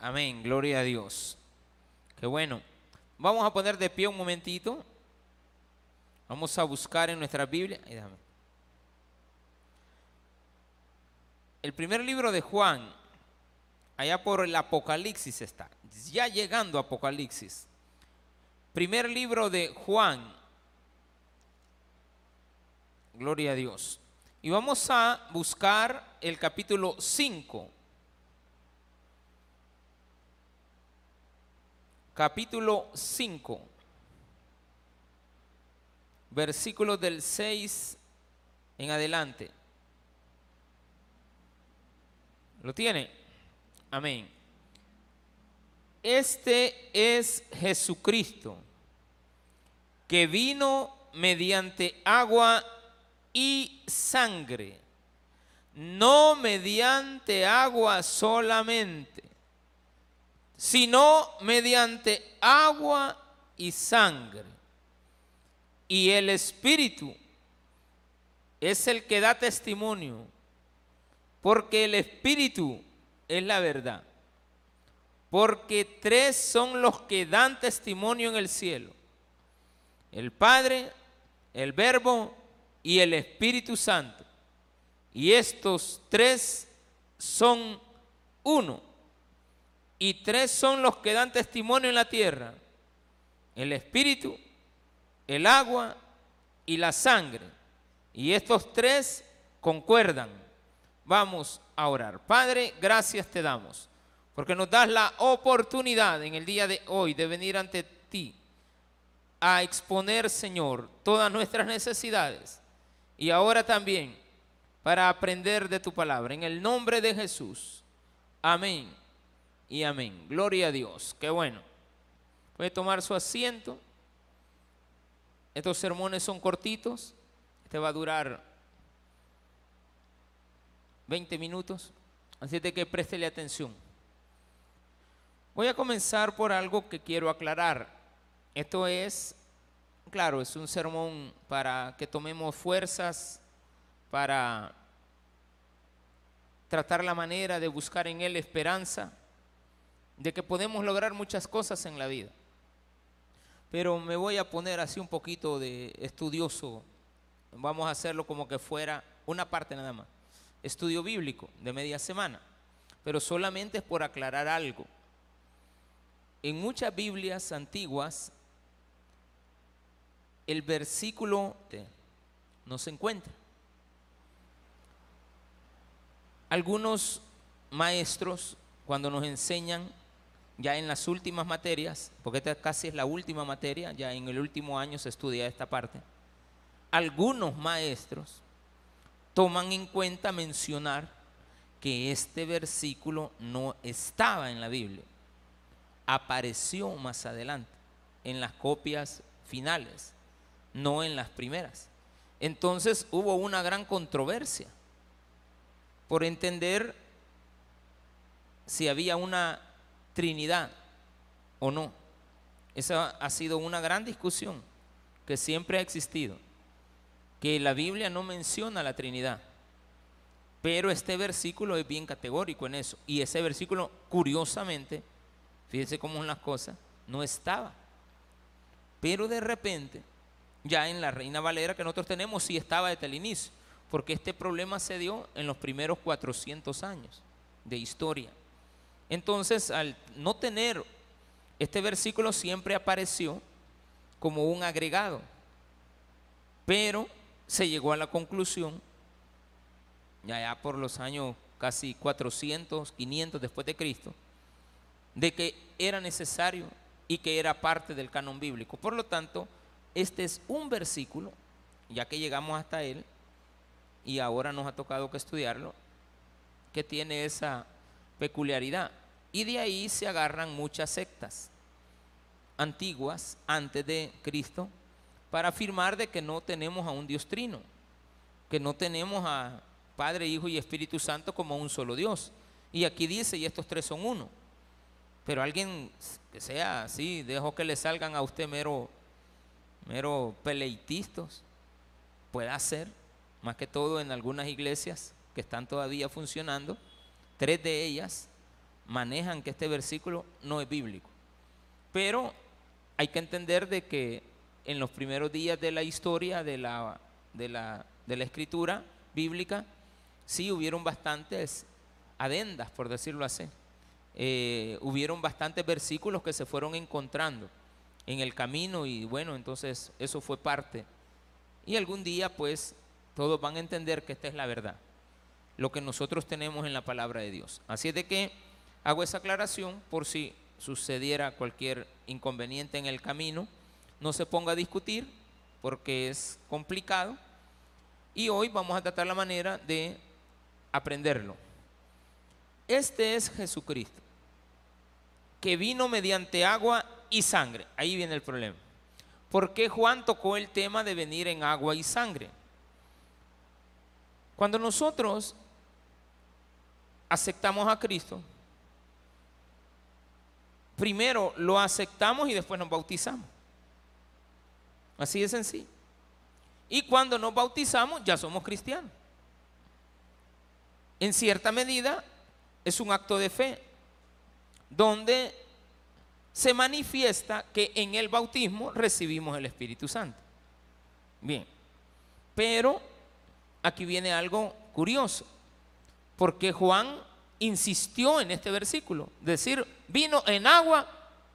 Amén, gloria a Dios. Qué bueno. Vamos a poner de pie un momentito. Vamos a buscar en nuestra Biblia. El primer libro de Juan, allá por el Apocalipsis está, ya llegando a Apocalipsis. Primer libro de Juan. Gloria a Dios. Y vamos a buscar el capítulo 5. Capítulo 5. Versículos del 6 en adelante. ¿Lo tiene? Amén. Este es Jesucristo, que vino mediante agua y sangre, no mediante agua solamente, sino mediante agua y sangre. Y el Espíritu es el que da testimonio, porque el Espíritu es la verdad. Porque tres son los que dan testimonio en el cielo. El Padre, el Verbo y el Espíritu Santo. Y estos tres son uno. Y tres son los que dan testimonio en la tierra. El Espíritu, el agua y la sangre. Y estos tres concuerdan. Vamos a orar. Padre, gracias te damos. Porque nos das la oportunidad en el día de hoy de venir ante ti a exponer, Señor, todas nuestras necesidades y ahora también para aprender de tu palabra. En el nombre de Jesús. Amén y amén. Gloria a Dios. Qué bueno. Puede tomar su asiento. Estos sermones son cortitos. Este va a durar 20 minutos. Así de que préstele atención. Voy a comenzar por algo que quiero aclarar. Esto es claro, es un sermón para que tomemos fuerzas, para tratar la manera de buscar en Él esperanza, de que podemos lograr muchas cosas en la vida. Pero me voy a poner así un poquito de estudioso, vamos a hacerlo como que fuera una parte nada más, estudio bíblico de media semana, pero solamente es por aclarar algo. En muchas Biblias antiguas el versículo no se encuentra. Algunos maestros, cuando nos enseñan ya en las últimas materias, porque esta casi es la última materia, ya en el último año se estudia esta parte, algunos maestros toman en cuenta mencionar que este versículo no estaba en la Biblia, apareció más adelante en las copias finales no en las primeras. Entonces hubo una gran controversia por entender si había una Trinidad o no. Esa ha sido una gran discusión que siempre ha existido, que la Biblia no menciona la Trinidad, pero este versículo es bien categórico en eso. Y ese versículo, curiosamente, fíjense cómo son las cosas, no estaba. Pero de repente ya en la Reina Valera que nosotros tenemos sí estaba desde el inicio, porque este problema se dio en los primeros 400 años de historia. Entonces, al no tener este versículo siempre apareció como un agregado, pero se llegó a la conclusión, ya, ya por los años casi 400, 500 después de Cristo, de que era necesario y que era parte del canon bíblico. Por lo tanto, este es un versículo, ya que llegamos hasta él, y ahora nos ha tocado que estudiarlo, que tiene esa peculiaridad. Y de ahí se agarran muchas sectas antiguas, antes de Cristo, para afirmar de que no tenemos a un Dios trino, que no tenemos a Padre, Hijo y Espíritu Santo como un solo Dios. Y aquí dice, y estos tres son uno. Pero alguien que sea así, dejo que le salgan a usted mero mero peleitistas, puede ser, más que todo en algunas iglesias que están todavía funcionando, tres de ellas manejan que este versículo no es bíblico. Pero hay que entender de que en los primeros días de la historia de la, de la, de la escritura bíblica, sí hubieron bastantes adendas, por decirlo así. Eh, hubieron bastantes versículos que se fueron encontrando en el camino y bueno, entonces eso fue parte. Y algún día pues todos van a entender que esta es la verdad, lo que nosotros tenemos en la palabra de Dios. Así es de que hago esa aclaración por si sucediera cualquier inconveniente en el camino, no se ponga a discutir porque es complicado y hoy vamos a tratar la manera de aprenderlo. Este es Jesucristo, que vino mediante agua y sangre. Ahí viene el problema. ¿Por qué Juan tocó el tema de venir en agua y sangre? Cuando nosotros aceptamos a Cristo, primero lo aceptamos y después nos bautizamos. Así de sencillo. Y cuando nos bautizamos ya somos cristianos. En cierta medida es un acto de fe donde se manifiesta que en el bautismo recibimos el Espíritu Santo. Bien, pero aquí viene algo curioso, porque Juan insistió en este versículo, decir, vino en agua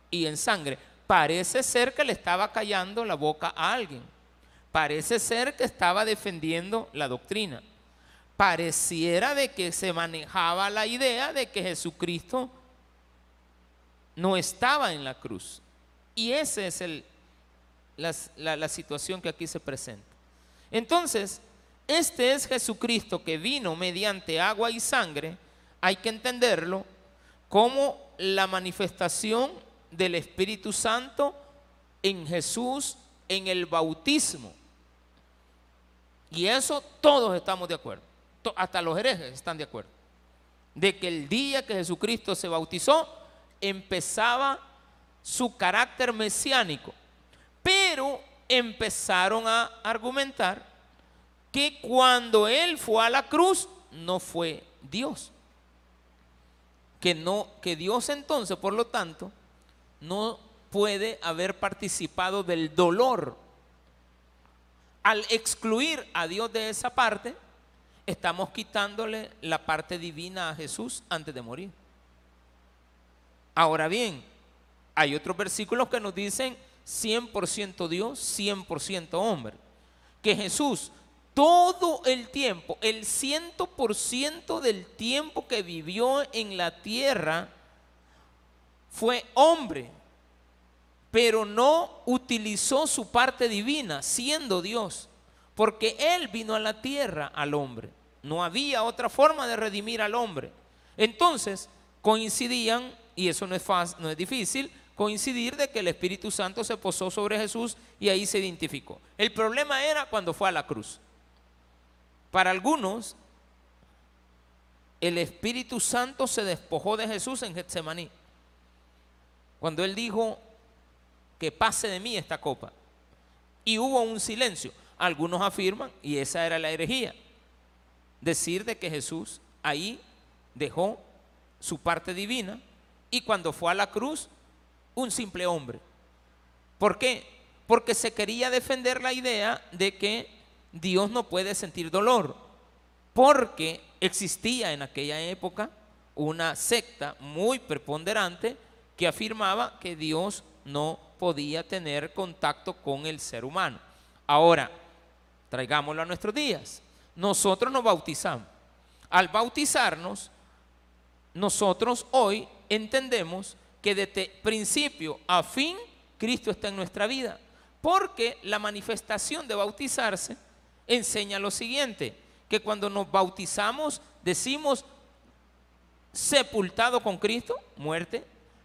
y en sangre. Parece ser que le estaba callando la boca a alguien. Parece ser que estaba defendiendo la doctrina. Pareciera de que se manejaba la idea de que Jesucristo no estaba en la cruz. Y esa es el, la, la situación que aquí se presenta. Entonces, este es Jesucristo que vino mediante agua y sangre hay que entenderlo como la manifestación del Espíritu Santo en Jesús en el bautismo. Y eso todos estamos de acuerdo. Hasta los herejes están de acuerdo. De que el día que Jesucristo se bautizó, empezaba su carácter mesiánico. Pero empezaron a argumentar que cuando Él fue a la cruz, no fue Dios que no que Dios entonces, por lo tanto, no puede haber participado del dolor. Al excluir a Dios de esa parte, estamos quitándole la parte divina a Jesús antes de morir. Ahora bien, hay otros versículos que nos dicen 100% Dios, 100% hombre. Que Jesús todo el tiempo, el ciento por ciento del tiempo que vivió en la tierra fue hombre, pero no utilizó su parte divina, siendo Dios, porque Él vino a la tierra al hombre. No había otra forma de redimir al hombre. Entonces, coincidían, y eso no es, fácil, no es difícil, coincidir de que el Espíritu Santo se posó sobre Jesús y ahí se identificó. El problema era cuando fue a la cruz. Para algunos, el Espíritu Santo se despojó de Jesús en Getsemaní. Cuando él dijo que pase de mí esta copa. Y hubo un silencio. Algunos afirman, y esa era la herejía, decir de que Jesús ahí dejó su parte divina y cuando fue a la cruz, un simple hombre. ¿Por qué? Porque se quería defender la idea de que Dios no puede sentir dolor, porque existía en aquella época una secta muy preponderante que afirmaba que Dios no podía tener contacto con el ser humano. Ahora, traigámoslo a nuestros días. Nosotros nos bautizamos. Al bautizarnos, nosotros hoy entendemos que desde principio a fin Cristo está en nuestra vida, porque la manifestación de bautizarse enseña lo siguiente, que cuando nos bautizamos decimos sepultado con Cristo, muerte,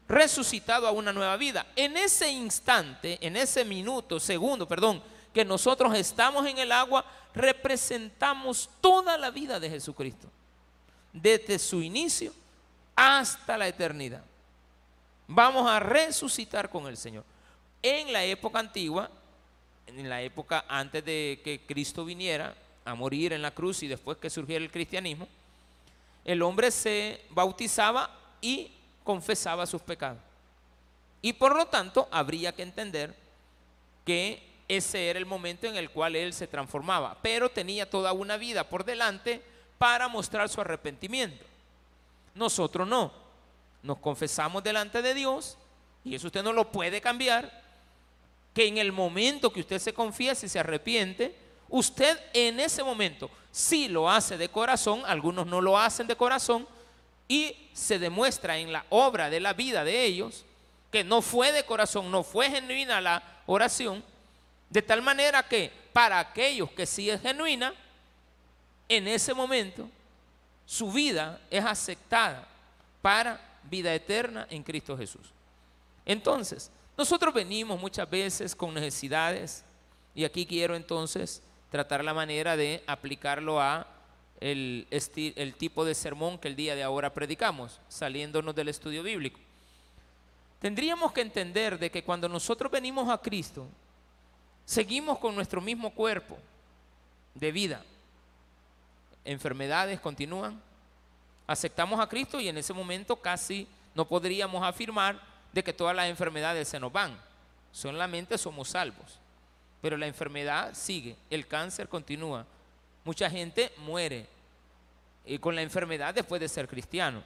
resucitado a una nueva vida. En ese instante, en ese minuto, segundo, perdón, que nosotros estamos en el agua, representamos toda la vida de Jesucristo, desde su inicio hasta la eternidad. Vamos a resucitar con el Señor. En la época antigua, en la época antes de que Cristo viniera a morir en la cruz y después que surgiera el cristianismo, el hombre se bautizaba y confesaba sus pecados. Y por lo tanto, habría que entender que ese era el momento en el cual él se transformaba, pero tenía toda una vida por delante para mostrar su arrepentimiento. Nosotros no. Nos confesamos delante de Dios, y eso usted no lo puede cambiar, que en el momento que usted se confiesa y se arrepiente, usted en ese momento sí lo hace de corazón, algunos no lo hacen de corazón, y se demuestra en la obra de la vida de ellos que no fue de corazón, no fue genuina la oración, de tal manera que para aquellos que sí es genuina, en ese momento su vida es aceptada para vida eterna en Cristo Jesús. Entonces, nosotros venimos muchas veces con necesidades y aquí quiero entonces tratar la manera de aplicarlo a el, tipo de sermón que el día de ahora predicamos, saliéndonos del estudio bíblico. Tendríamos que entender de que cuando nosotros venimos a Cristo, seguimos con nuestro mismo cuerpo de vida. Enfermedades continúan. Aceptamos a Cristo y en ese momento casi no podríamos afirmar de que todas las enfermedades se nos van. Solamente somos salvos. Pero la enfermedad sigue, el cáncer continúa. Mucha gente muere y con la enfermedad después de ser cristiano.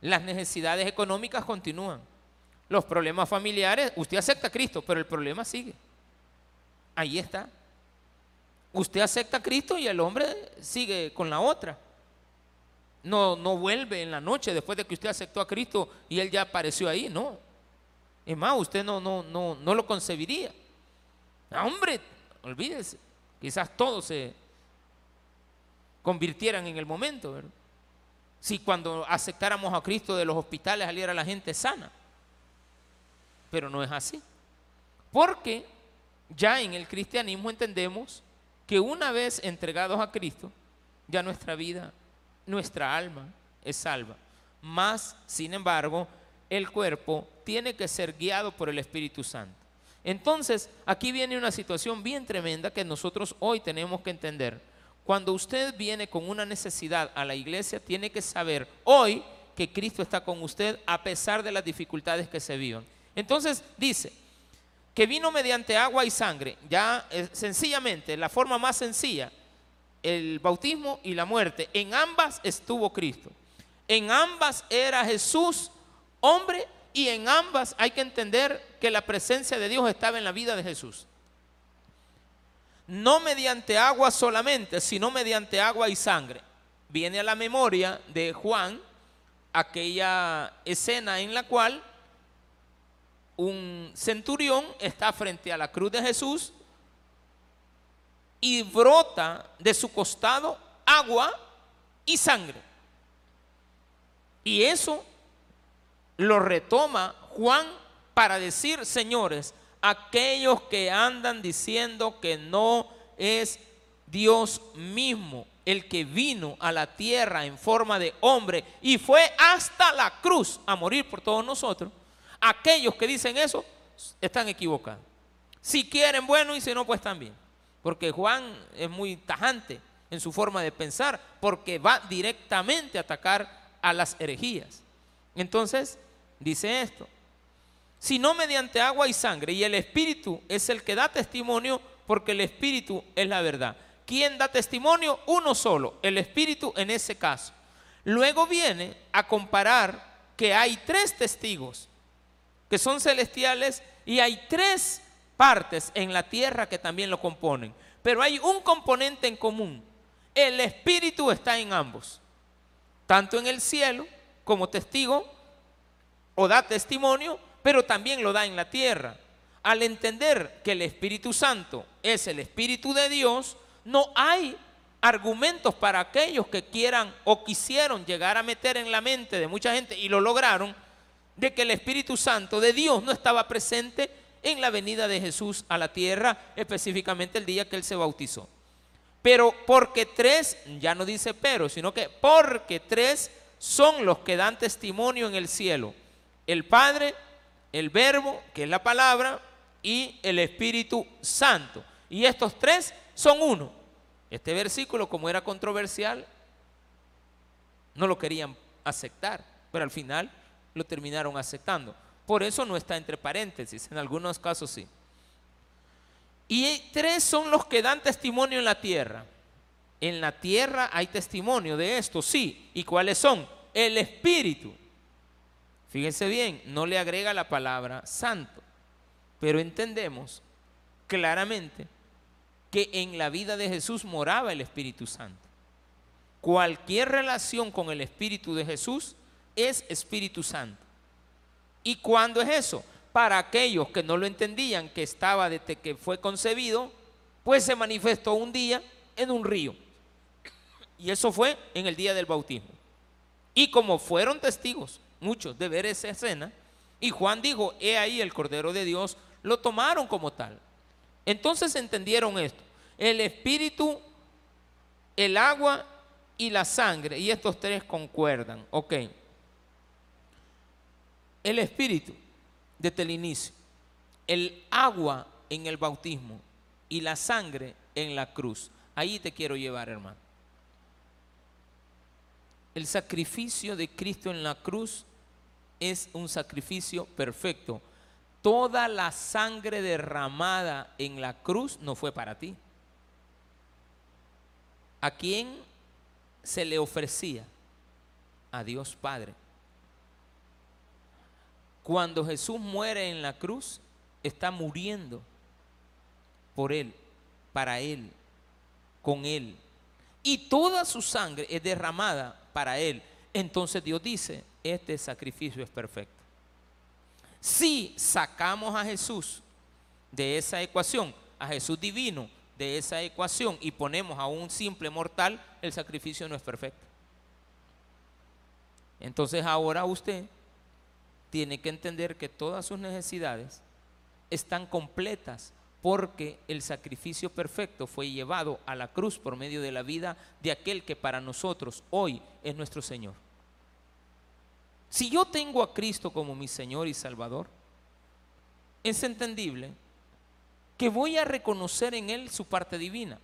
Las necesidades económicas continúan. Los problemas familiares, usted acepta a Cristo, pero el problema sigue. Ahí está. Usted acepta a Cristo y el hombre sigue con la otra. No, no vuelve en la noche después de que usted aceptó a Cristo y él ya apareció ahí, no. Es más, usted no, no, no, no lo concebiría. Ah, hombre, olvídese. Quizás todos se convirtieran en el momento, si cuando aceptáramos a Cristo de los hospitales saliera la gente sana. Pero no es así. Porque ya en el cristianismo entendemos que una vez entregados a Cristo, ya nuestra vida, nuestra alma es salva. Más, sin embargo, el cuerpo tiene que ser guiado por el Espíritu Santo. Entonces, aquí viene una situación bien tremenda que nosotros hoy tenemos que entender cuando usted viene con una necesidad a la iglesia, tiene que saber hoy que Cristo está con usted a pesar de las dificultades que se vivan. Entonces dice que vino mediante agua y sangre, ya eh, sencillamente, la forma más sencilla, el bautismo y la muerte. En ambas estuvo Cristo. En ambas era Jesús hombre y en ambas hay que entender que la presencia de Dios estaba en la vida de Jesús no mediante agua solamente, sino mediante agua y sangre. Viene a la memoria de Juan aquella escena en la cual un centurión está frente a la cruz de Jesús y brota de su costado agua y sangre. Y eso lo retoma Juan para decir, señores, aquellos que andan diciendo que no es Dios mismo el que vino a la tierra en forma de hombre y fue hasta la cruz a morir por todos nosotros, aquellos que dicen eso están equivocados. Si quieren, bueno, y si no, pues también. Porque Juan es muy tajante en su forma de pensar, porque va directamente a atacar a las herejías. Entonces, dice esto, sino mediante agua y sangre. Y el Espíritu es el que da testimonio porque el Espíritu es la verdad. ¿Quién da testimonio? Uno solo, el Espíritu en ese caso. Luego viene a comparar que hay tres testigos que son celestiales y hay tres partes en la tierra que también lo componen. Pero hay un componente en común. El Espíritu está en ambos, tanto en el cielo como testigo o da testimonio, pero también lo da en la tierra. Al entender que el Espíritu Santo es el Espíritu de Dios, no hay argumentos para aquellos que quieran o quisieron llegar a meter en la mente de mucha gente y lo lograron, de que el Espíritu Santo de Dios no estaba presente en la venida de Jesús a la tierra, específicamente el día que él se bautizó. Pero porque tres, ya no dice pero, sino que porque tres son los que dan testimonio en el cielo. El Padre, el verbo, que es la palabra, y el Espíritu Santo. Y estos tres son uno. Este versículo, como era controversial, no lo querían aceptar. pero al final lo terminaron aceptando. Por eso no está entre paréntesis, en algunos casos sí. Y tres son los que dan testimonio en la tierra. En la tierra hay testimonio de esto, sí. ¿Y cuáles son? El Espíritu. Fíjense bien, no le agrega la palabra santo, pero entendemos claramente que en la vida de Jesús moraba el Espíritu Santo. Cualquier relación con el Espíritu de Jesús es Espíritu Santo. ¿Y cuándo es eso? Para aquellos que no lo entendían, que estaba desde que fue concebido, pues se manifestó un día en un río. Y eso fue en el día del bautismo. Y como fueron testigos muchos de ver esa escena, y Juan dijo, he ahí el Cordero de Dios, lo tomaron como tal. Entonces entendieron esto. El espíritu, el agua y la sangre, y estos tres concuerdan. Ok. El espíritu desde el inicio, el agua en el bautismo y la sangre en la cruz. Ahí te quiero llevar, hermano. El sacrificio de Cristo en la cruz es un sacrificio perfecto. Toda la sangre derramada en la cruz no fue para ti. ¿A quién se le ofrecía? A Dios Padre. Cuando Jesús muere en la cruz, está muriendo por Él, para Él, con Él. Y toda su sangre es derramada para Él. Entonces Dios dice, este sacrificio es perfecto. Si sacamos a Jesús de esa ecuación, a Jesús divino de esa ecuación y ponemos a un simple mortal, el sacrificio no es perfecto. Entonces ahora usted tiene que entender que todas sus necesidades están completas porque el sacrificio perfecto fue llevado a la cruz por medio de la vida de aquel que para nosotros hoy es nuestro Señor. Si yo tengo a Cristo como mi Señor y Salvador, es entendible que voy a reconocer en Él su parte divina.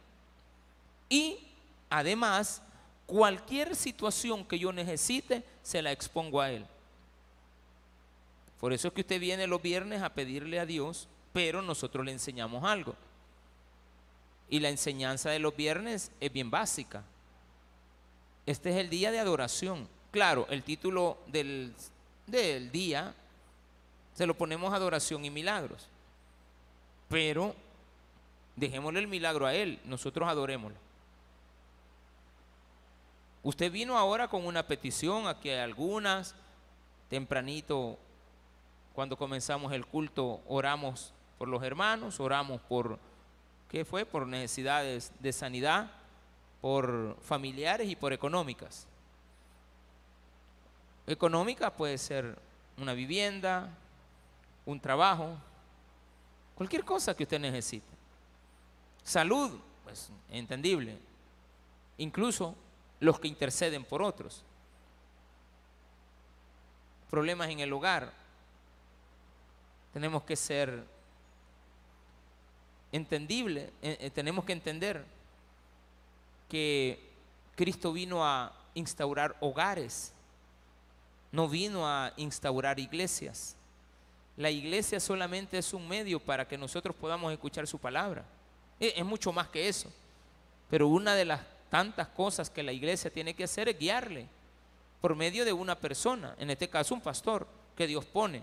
Y además, cualquier situación que yo necesite, se la expongo a Él. Por eso es que usted viene los viernes a pedirle a Dios, pero nosotros le enseñamos algo. Y la enseñanza de los viernes es bien básica. Este es el día de adoración. Claro, el título del, del día se lo ponemos adoración y milagros. Pero dejémosle el milagro a Él, nosotros adorémoslo. Usted vino ahora con una petición, aquí hay algunas, tempranito cuando comenzamos el culto oramos por los hermanos, oramos por, ¿qué fue? Por necesidades de sanidad, por familiares y por económicas. Económica puede ser una vivienda, un trabajo, cualquier cosa que usted necesite. Salud, pues entendible. Incluso los que interceden por otros. Problemas en el hogar, tenemos que ser entendible, eh, eh, tenemos que entender que Cristo vino a instaurar hogares, no vino a instaurar iglesias. La iglesia solamente es un medio para que nosotros podamos escuchar su palabra. Es, es mucho más que eso. Pero una de las tantas cosas que la iglesia tiene que hacer es guiarle por medio de una persona, en este caso un pastor que Dios pone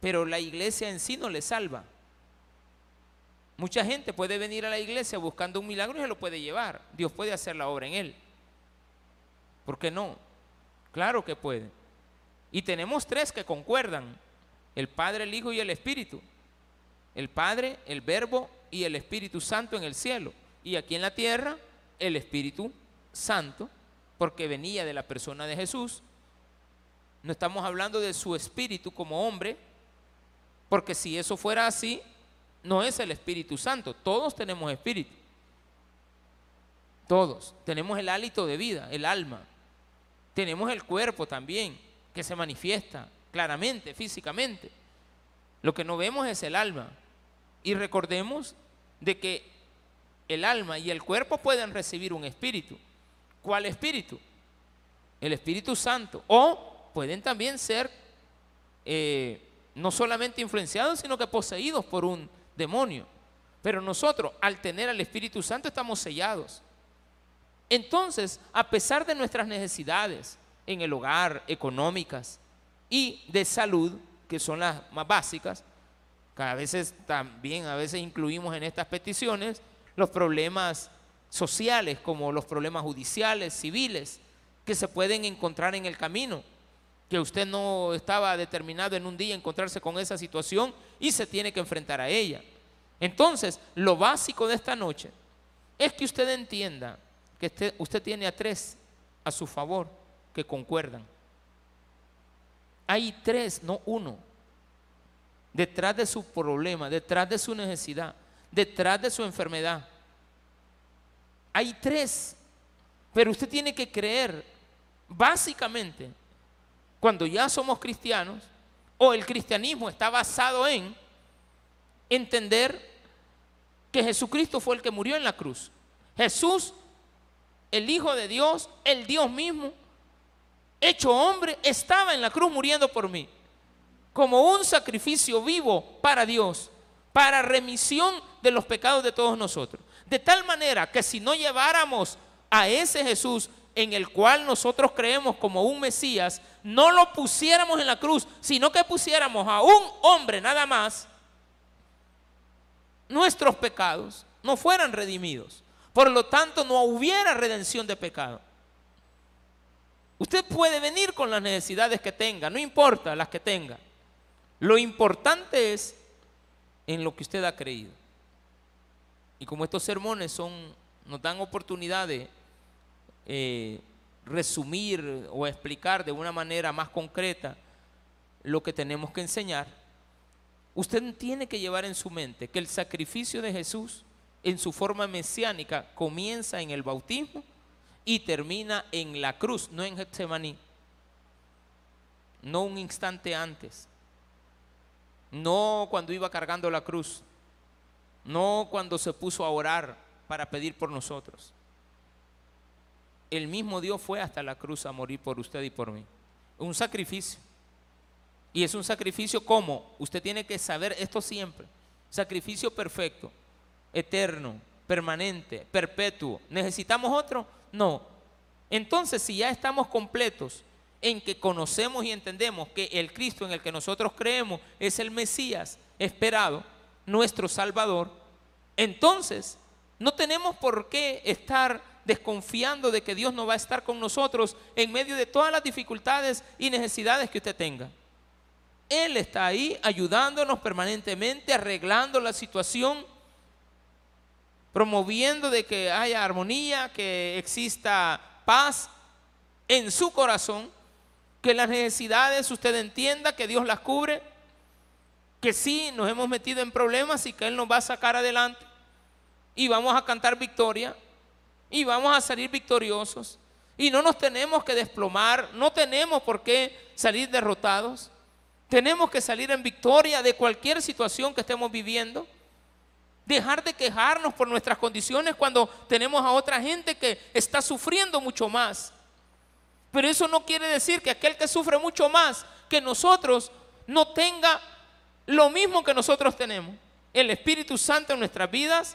pero la iglesia en sí no le salva. Mucha gente puede venir a la iglesia buscando un milagro y se lo puede llevar. Dios puede hacer la obra en él. ¿Por qué no? Claro que puede. Y tenemos tres que concuerdan. El Padre, el Hijo y el Espíritu. El Padre, el Verbo y el Espíritu Santo en el cielo. Y aquí en la tierra, el Espíritu Santo, porque venía de la persona de Jesús. No estamos hablando de su espíritu como hombre, porque si eso fuera así, no es el Espíritu Santo. Todos tenemos espíritu. Todos. Tenemos el hálito de vida, el alma. Tenemos el cuerpo también, que se manifiesta claramente, físicamente. Lo que no vemos es el alma. Y recordemos de que el alma y el cuerpo pueden recibir un espíritu. ¿Cuál espíritu? El Espíritu Santo o pueden también ser eh, no solamente influenciados, sino que poseídos por un demonio. Pero nosotros, al tener al Espíritu Santo, estamos sellados. Entonces, a pesar de nuestras necesidades en el hogar, económicas y de salud, que son las más básicas, que a veces también, a veces incluimos en estas peticiones los problemas sociales, como los problemas judiciales, civiles, que se pueden encontrar en el camino, que usted no estaba determinado en un día encontrarse con esa situación y se tiene que enfrentar a ella. Entonces, lo básico de esta noche es que usted entienda que usted, tiene a tres a su favor que concuerdan. Hay tres, no uno, detrás de su problema, detrás de su necesidad, detrás de su enfermedad. Hay tres, pero usted tiene que creer, básicamente, cuando ya somos cristianos, o el cristianismo está basado en entender que Jesucristo fue el que murió en la cruz. Jesús, el Hijo de Dios, el Dios mismo, hecho hombre, estaba en la cruz muriendo por mí, como un sacrificio vivo para Dios, para remisión de los pecados de todos nosotros. De tal manera que si no lleváramos a ese Jesús en el cual nosotros creemos como un Mesías, no lo pusiéramos en la cruz, sino que pusiéramos a un hombre nada más, nuestros pecados no fueran redimidos. Por lo tanto, no hubiera redención de pecado. Usted puede venir con las necesidades que tenga, no importa las que tenga. Lo importante es en lo que usted ha creído. Y como estos sermones son, nos dan oportunidad de eh, resumir o explicar de una manera más concreta lo que tenemos que enseñar, Usted tiene que llevar en su mente que el sacrificio de Jesús en su forma mesiánica comienza en el bautismo y termina en la cruz, no en Getsemaní, no un instante antes, no cuando iba cargando la cruz, no cuando se puso a orar para pedir por nosotros. El mismo Dios fue hasta la cruz a morir por usted y por mí. Un sacrificio. Y es un sacrificio como, usted tiene que saber esto siempre, sacrificio perfecto, eterno, permanente, perpetuo. ¿Necesitamos otro? No. Entonces, si ya estamos completos en que conocemos y entendemos que el Cristo en el que nosotros creemos es el Mesías esperado, nuestro Salvador, entonces no tenemos por qué estar desconfiando de que Dios no va a estar con nosotros en medio de todas las dificultades y necesidades que usted tenga. Él está ahí ayudándonos permanentemente, arreglando la situación, promoviendo de que haya armonía, que exista paz en su corazón, que las necesidades usted entienda que Dios las cubre, que sí nos hemos metido en problemas y que Él nos va a sacar adelante y vamos a cantar victoria y vamos a salir victoriosos y no nos tenemos que desplomar, no tenemos por qué salir derrotados. Tenemos que salir en victoria de cualquier situación que estemos viviendo. Dejar de quejarnos por nuestras condiciones cuando tenemos a otra gente que está sufriendo mucho más. Pero eso no quiere decir que aquel que sufre mucho más que nosotros no tenga lo mismo que nosotros tenemos. El Espíritu Santo en nuestras vidas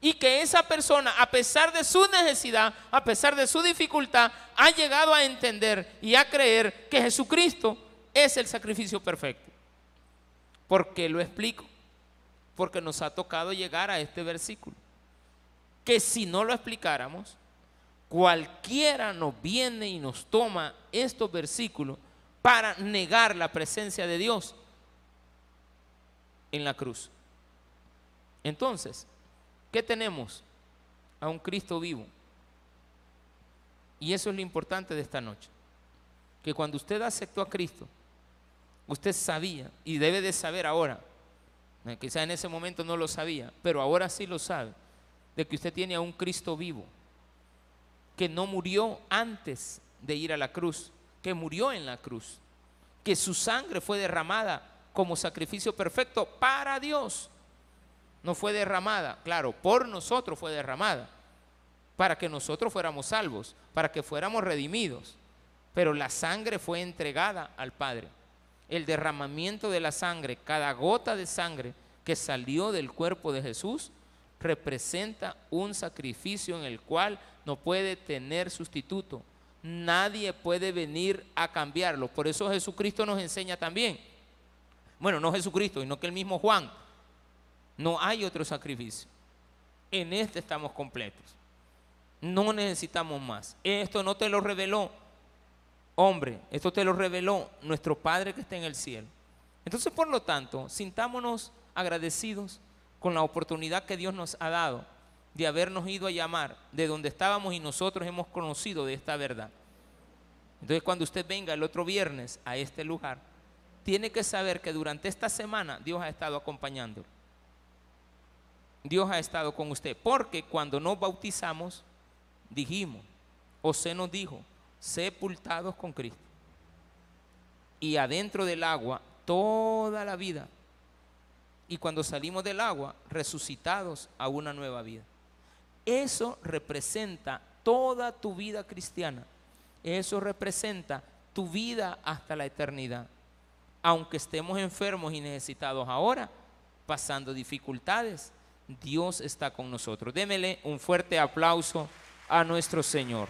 y que esa persona, a pesar de su necesidad, a pesar de su dificultad, ha llegado a entender y a creer que Jesucristo es el sacrificio perfecto. ¿Por qué lo explico? Porque nos ha tocado llegar a este versículo. Que si no lo explicáramos, cualquiera nos viene y nos toma estos versículos para negar la presencia de Dios en la cruz. Entonces, ¿qué tenemos? A un Cristo vivo. Y eso es lo importante de esta noche. Que cuando usted aceptó a Cristo, Usted sabía y debe de saber ahora, eh, quizá en ese momento no lo sabía, pero ahora sí lo sabe, de que usted tiene a un Cristo vivo, que no murió antes de ir a la cruz, que murió en la cruz, que su sangre fue derramada como sacrificio perfecto para Dios. No fue derramada, claro, por nosotros fue derramada, para que nosotros fuéramos salvos, para que fuéramos redimidos. pero la sangre fue entregada al Padre. El derramamiento de la sangre, cada gota de sangre que salió del cuerpo de Jesús, representa un sacrificio en el cual no puede tener sustituto. Nadie puede venir a cambiarlo. Por eso Jesucristo nos enseña también. Bueno, no Jesucristo, sino que el mismo Juan. No hay otro sacrificio. En este estamos completos. No necesitamos más. Esto no te lo reveló hombre, esto te lo reveló nuestro Padre que está en el cielo. Entonces, por lo tanto, sintámonos agradecidos con la oportunidad que Dios nos ha dado de habernos ido a llamar de donde estábamos y nosotros hemos conocido de esta verdad. Entonces, cuando usted venga el otro viernes a este lugar, tiene que saber que durante esta semana Dios ha estado acompañándolo. Dios ha estado con usted, porque cuando nos bautizamos, dijimos, o se nos dijo, sepultados con Cristo. Y adentro del agua, toda la vida. Y cuando salimos del agua, resucitados a una nueva vida. Eso representa toda tu vida cristiana. Eso representa tu vida hasta la eternidad. Aunque estemos enfermos y necesitados ahora, pasando dificultades, Dios está con nosotros. Démele un fuerte aplauso a nuestro Señor.